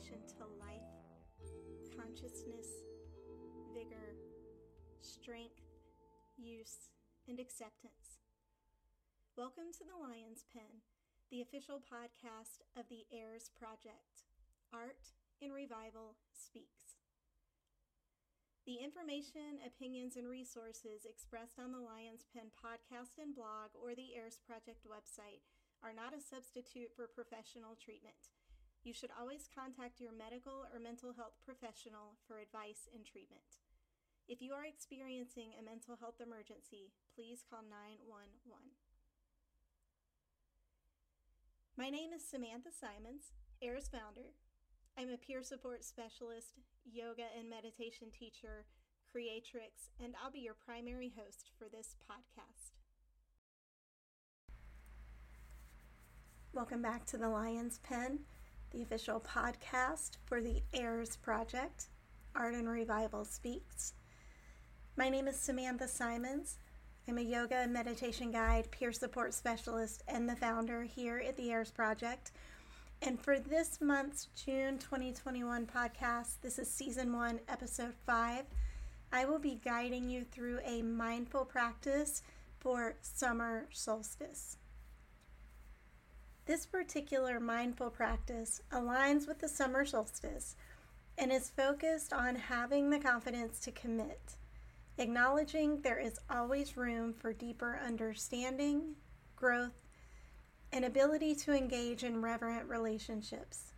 to life, consciousness, vigor, strength, use, and acceptance. Welcome to the Lion's Pen, the official podcast of the AIRS Project Art in Revival Speaks. The information, opinions, and resources expressed on the Lion's Pen podcast and blog or the AIRS Project website are not a substitute for professional treatment. You should always contact your medical or mental health professional for advice and treatment. If you are experiencing a mental health emergency, please call 911. My name is Samantha Simons, AIRS founder, I'm a peer support specialist, yoga and meditation teacher, creatrix, and I'll be your primary host for this podcast. Welcome back to the Lion's Pen, the official podcast for the AIRS Project, Art and Revival Speaks. My name is Samantha Simons. I'm a yoga and meditation guide, peer support specialist, and the founder here at the AIRS Project and for this month's June 2021 podcast, this is season one, episode five, I will be guiding you through a mindful practice for summer solstice. This particular mindful practice aligns with the summer solstice and is focused on having the confidence to commit, acknowledging there is always room for deeper understanding, growth, and ability to engage in reverent relationships.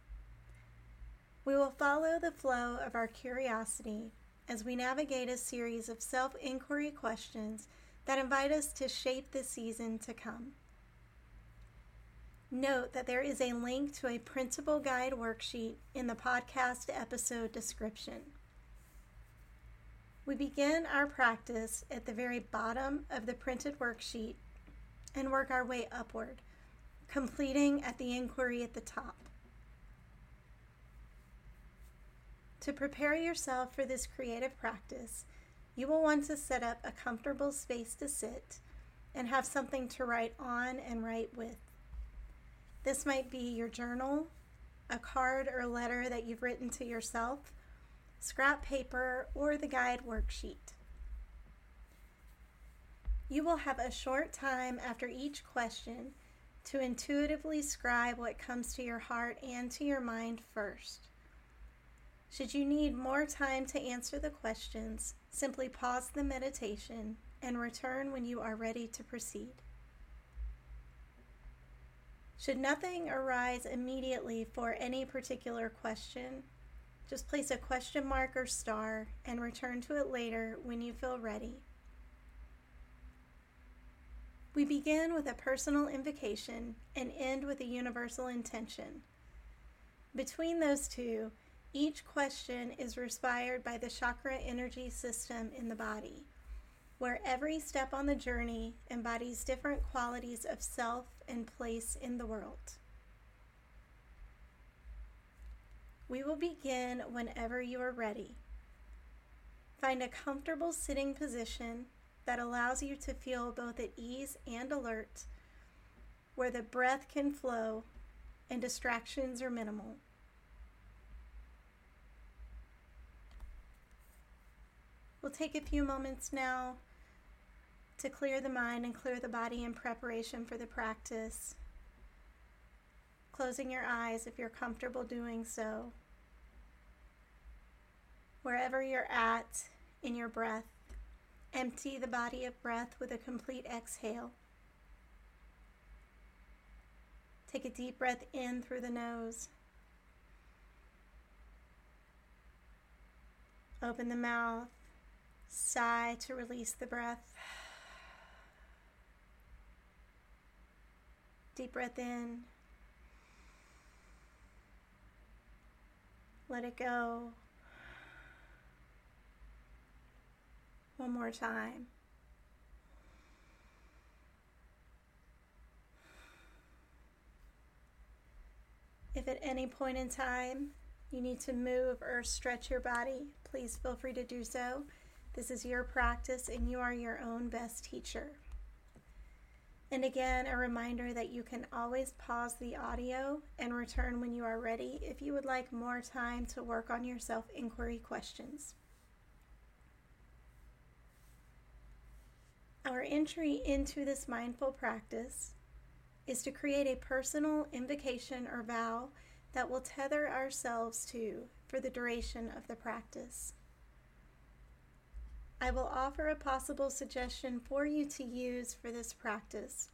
We will follow the flow of our curiosity as we navigate a series of self inquiry questions that invite us to shape the season to come. Note that there is a link to a principal guide worksheet in the podcast episode description. We begin our practice at the very bottom of the printed worksheet and work our way upward completing at the inquiry at the top. To prepare yourself for this creative practice, you will want to set up a comfortable space to sit and have something to write on and write with. This might be your journal, a card or letter that you've written to yourself, scrap paper, or the guide worksheet. You will have a short time after each question to intuitively scribe what comes to your heart and to your mind first. Should you need more time to answer the questions, simply pause the meditation and return when you are ready to proceed. Should nothing arise immediately for any particular question, just place a question mark or star and return to it later when you feel ready. We begin with a personal invocation and end with a universal intention. Between those two, each question is respired by the chakra energy system in the body, where every step on the journey embodies different qualities of self and place in the world. We will begin whenever you are ready. Find a comfortable sitting position that allows you to feel both at ease and alert, where the breath can flow and distractions are minimal. We'll take a few moments now to clear the mind and clear the body in preparation for the practice. Closing your eyes if you're comfortable doing so. Wherever you're at in your breath, Empty the body of breath with a complete exhale. Take a deep breath in through the nose. Open the mouth. Sigh to release the breath. Deep breath in. Let it go. One more time. If at any point in time you need to move or stretch your body, please feel free to do so. This is your practice and you are your own best teacher. And again, a reminder that you can always pause the audio and return when you are ready if you would like more time to work on your self inquiry questions. Our entry into this mindful practice is to create a personal invocation or vow that will tether ourselves to for the duration of the practice. I will offer a possible suggestion for you to use for this practice,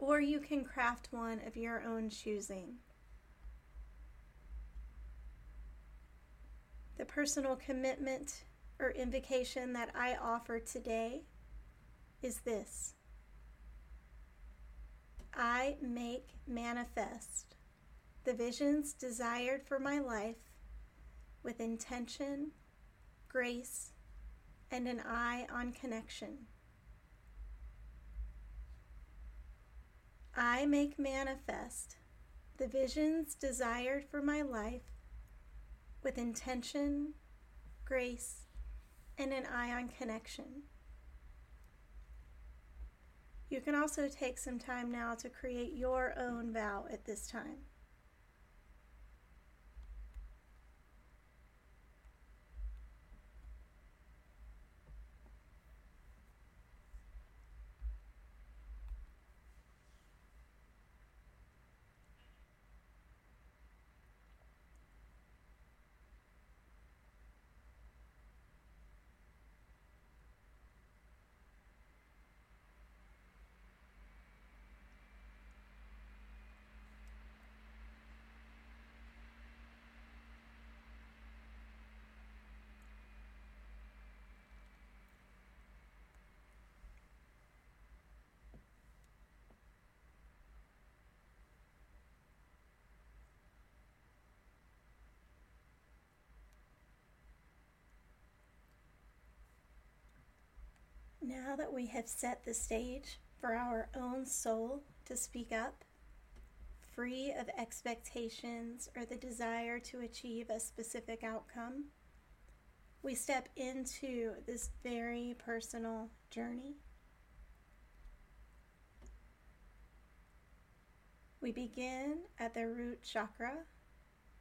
or you can craft one of your own choosing. The personal commitment or invocation that I offer today is this I make manifest the visions desired for my life with intention, grace, and an eye on connection. I make manifest the visions desired for my life with intention, grace, and an eye on connection. You can also take some time now to create your own vow at this time. Now that we have set the stage for our own soul to speak up, free of expectations or the desire to achieve a specific outcome, we step into this very personal journey. We begin at the root chakra,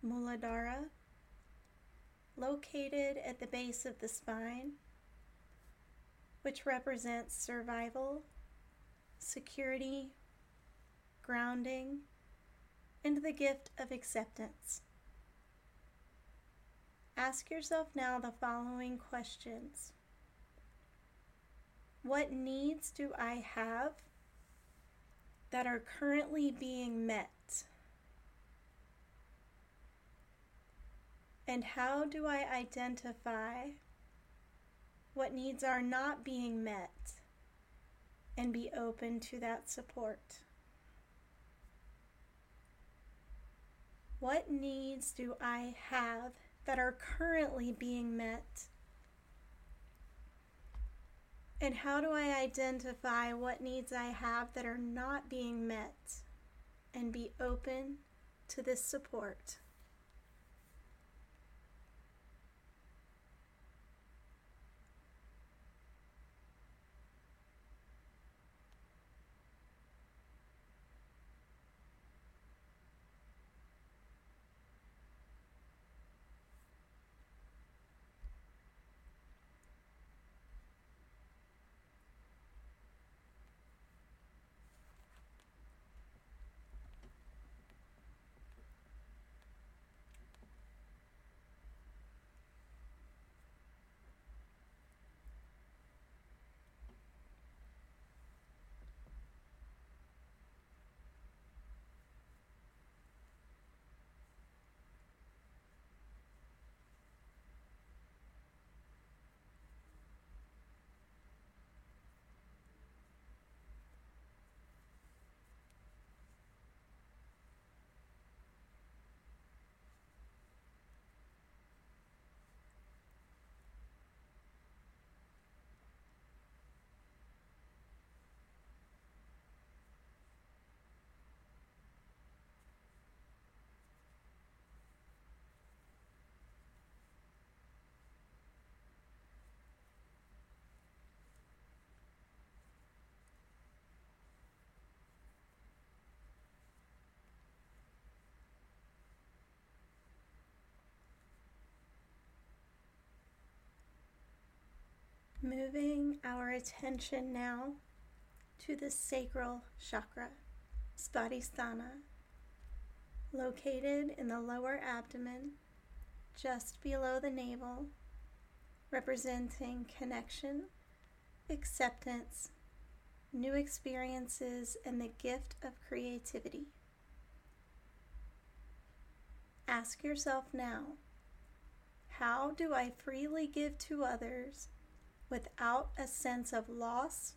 Muladhara, located at the base of the spine which represents survival, security, grounding, and the gift of acceptance. Ask yourself now the following questions What needs do I have that are currently being met? And how do I identify what needs are not being met and be open to that support. What needs do I have that are currently being met? And how do I identify what needs I have that are not being met and be open to this support? Moving our attention now to the sacral chakra, Svadhisthana, located in the lower abdomen, just below the navel, representing connection, acceptance, new experiences, and the gift of creativity. Ask yourself now how do I freely give to others without a sense of loss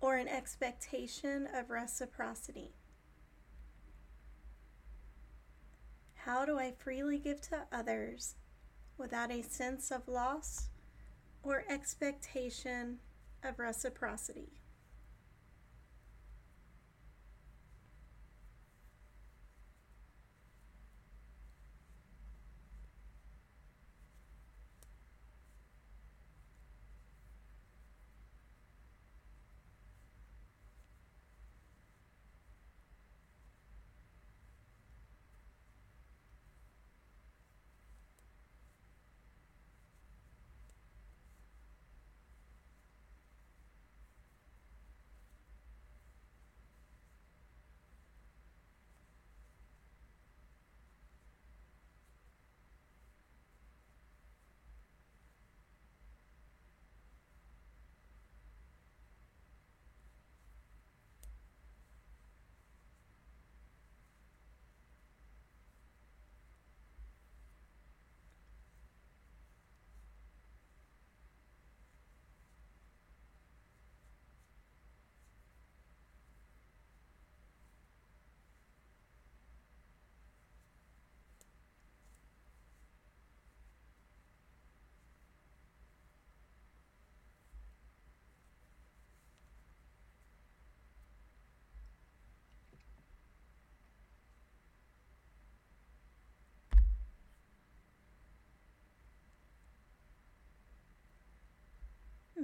or an expectation of reciprocity? How do I freely give to others without a sense of loss or expectation of reciprocity?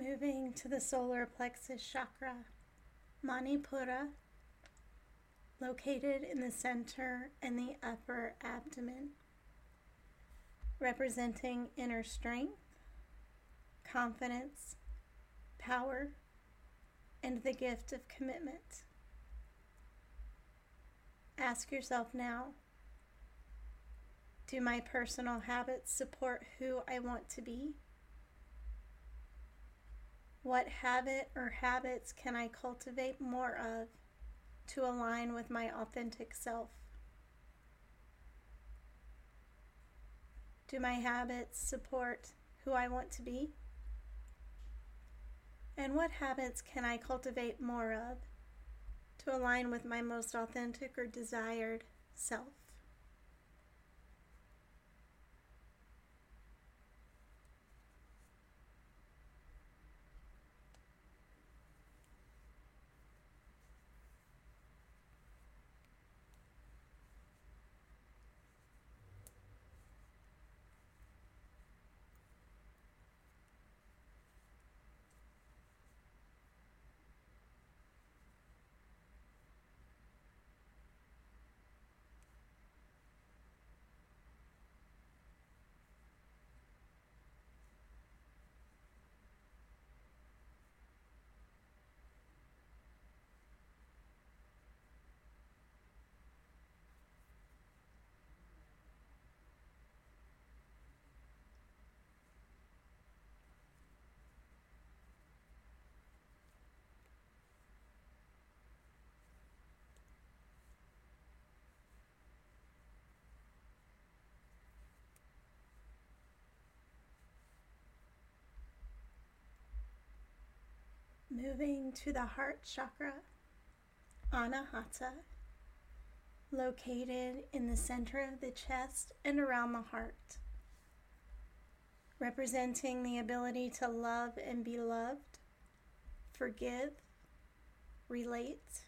Moving to the solar plexus chakra, Manipura, located in the center and the upper abdomen, representing inner strength, confidence, power, and the gift of commitment. Ask yourself now Do my personal habits support who I want to be? What habit or habits can I cultivate more of to align with my authentic self? Do my habits support who I want to be? And what habits can I cultivate more of to align with my most authentic or desired self? Moving to the heart chakra, Anahata, located in the center of the chest and around the heart, representing the ability to love and be loved, forgive, relate,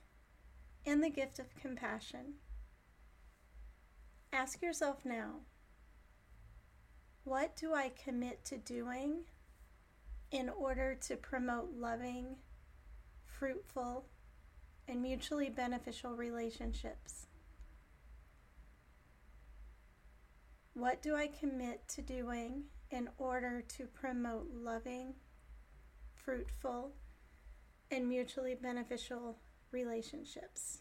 and the gift of compassion. Ask yourself now what do I commit to doing in order to promote loving, fruitful, and mutually beneficial relationships? What do I commit to doing in order to promote loving, fruitful, and mutually beneficial relationships.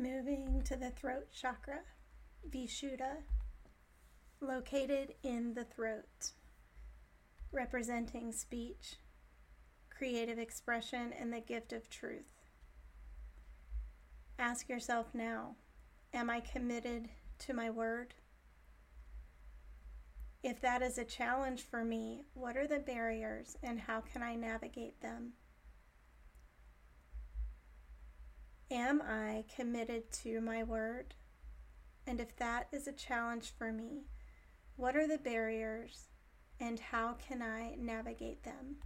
Moving to the throat chakra, Vishuddha, located in the throat, representing speech, creative expression, and the gift of truth. Ask yourself now Am I committed to my word? If that is a challenge for me, what are the barriers and how can I navigate them? Am I committed to my word? And if that is a challenge for me, what are the barriers and how can I navigate them?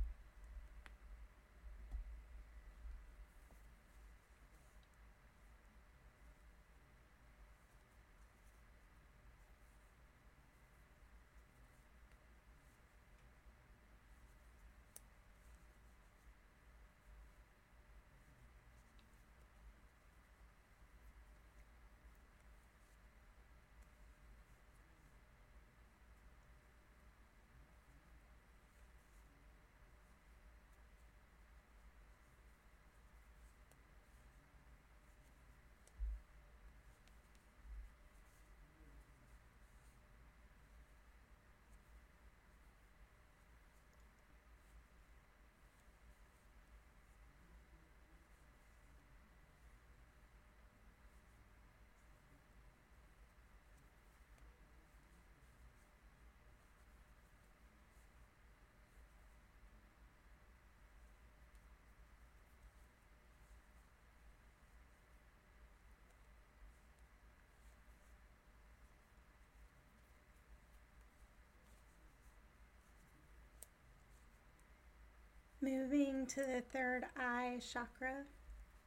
Moving to the third eye chakra,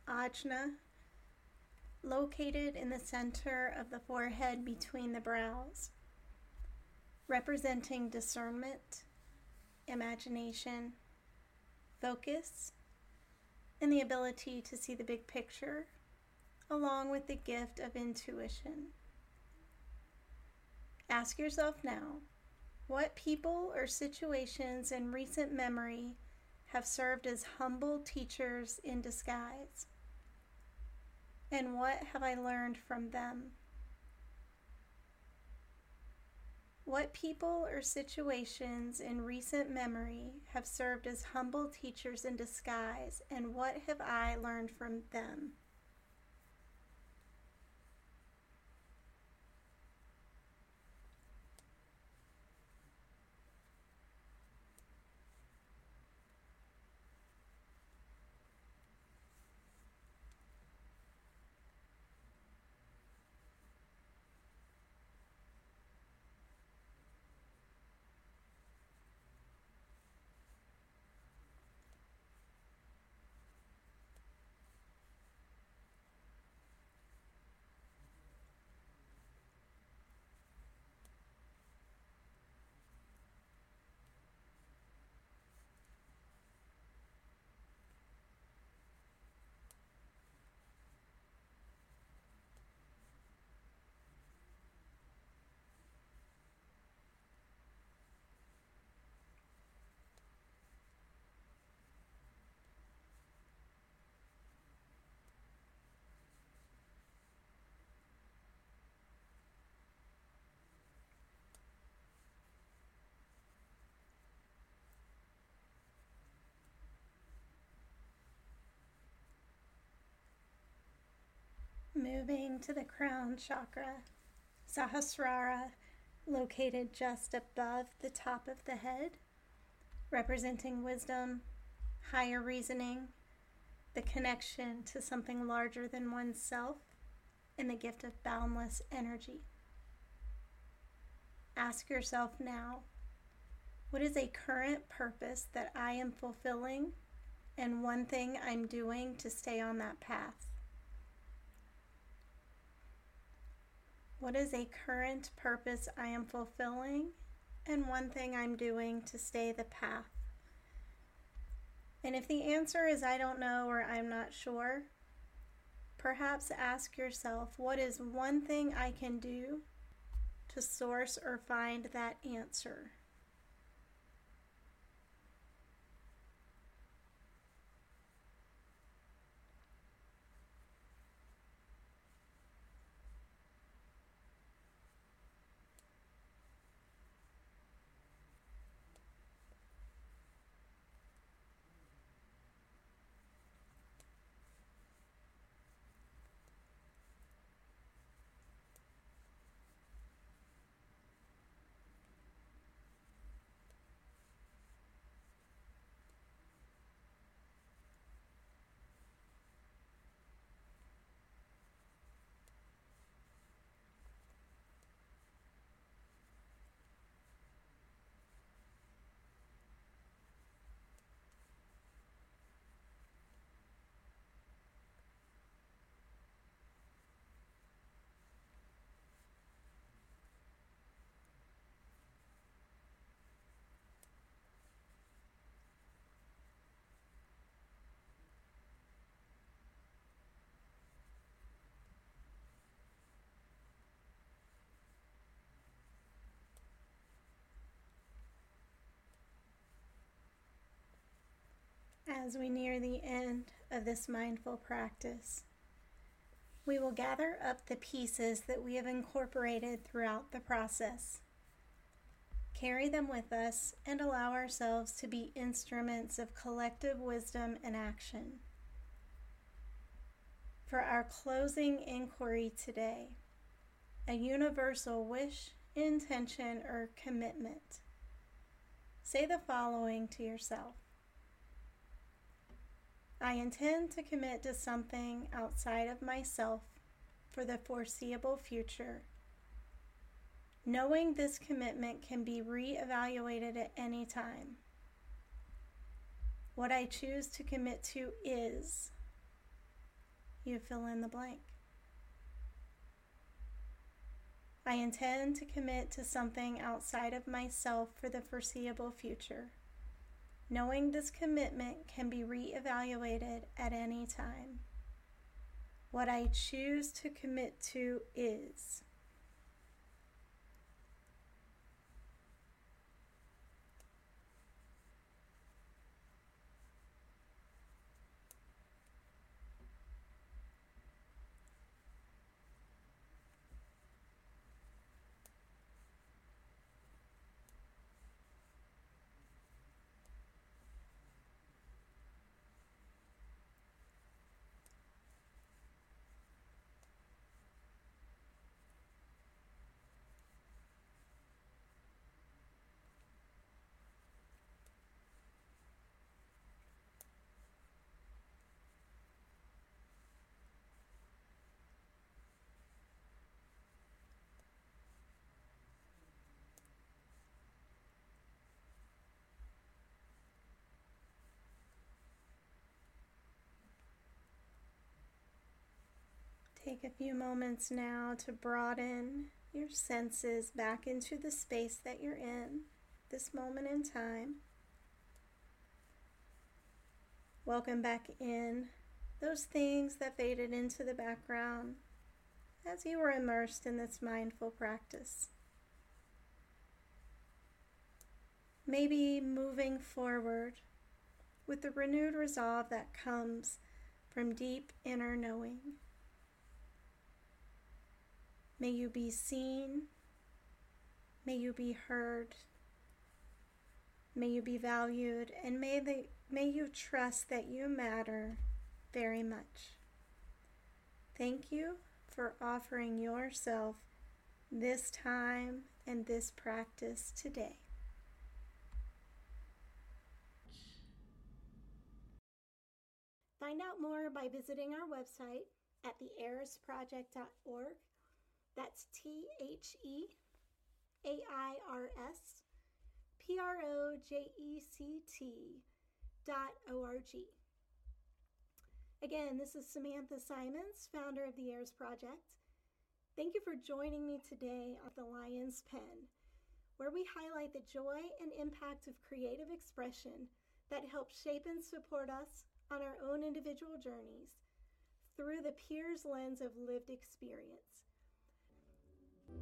Ajna, located in the center of the forehead between the brows, representing discernment, imagination, focus, and the ability to see the big picture, along with the gift of intuition. Ask yourself now what people or situations in recent memory have served as humble teachers in disguise? And what have I learned from them? What people or situations in recent memory have served as humble teachers in disguise, and what have I learned from them? Moving to the crown chakra, Sahasrara, located just above the top of the head, representing wisdom, higher reasoning, the connection to something larger than oneself, and the gift of boundless energy. Ask yourself now what is a current purpose that I am fulfilling and one thing I'm doing to stay on that path? What is a current purpose I am fulfilling and one thing I'm doing to stay the path? And if the answer is I don't know or I'm not sure, perhaps ask yourself what is one thing I can do to source or find that answer? As we near the end of this mindful practice, we will gather up the pieces that we have incorporated throughout the process. Carry them with us and allow ourselves to be instruments of collective wisdom and action. For our closing inquiry today, a universal wish, intention, or commitment. Say the following to yourself I intend to commit to something outside of myself for the foreseeable future, knowing this commitment can be re-evaluated at any time. What I choose to commit to is, you fill in the blank. I intend to commit to something outside of myself for the foreseeable future knowing this commitment can be re-evaluated at any time. What I choose to commit to is Take a few moments now to broaden your senses back into the space that you're in, this moment in time. Welcome back in those things that faded into the background as you were immersed in this mindful practice. Maybe moving forward with the renewed resolve that comes from deep inner knowing. May you be seen. May you be heard. May you be valued. And may, they, may you trust that you matter very much. Thank you for offering yourself this time and this practice today. Find out more by visiting our website at theairsproject.org. That's T H E A I R S P R O J E C T dot O R G. Again, this is Samantha Simons, founder of the AIRS Project. Thank you for joining me today on The Lion's Pen, where we highlight the joy and impact of creative expression that helps shape and support us on our own individual journeys through the peer's lens of lived experience. The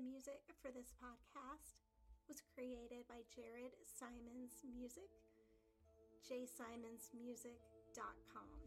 music for this podcast was created by Jared Simons Music, jsimonsmusic.com.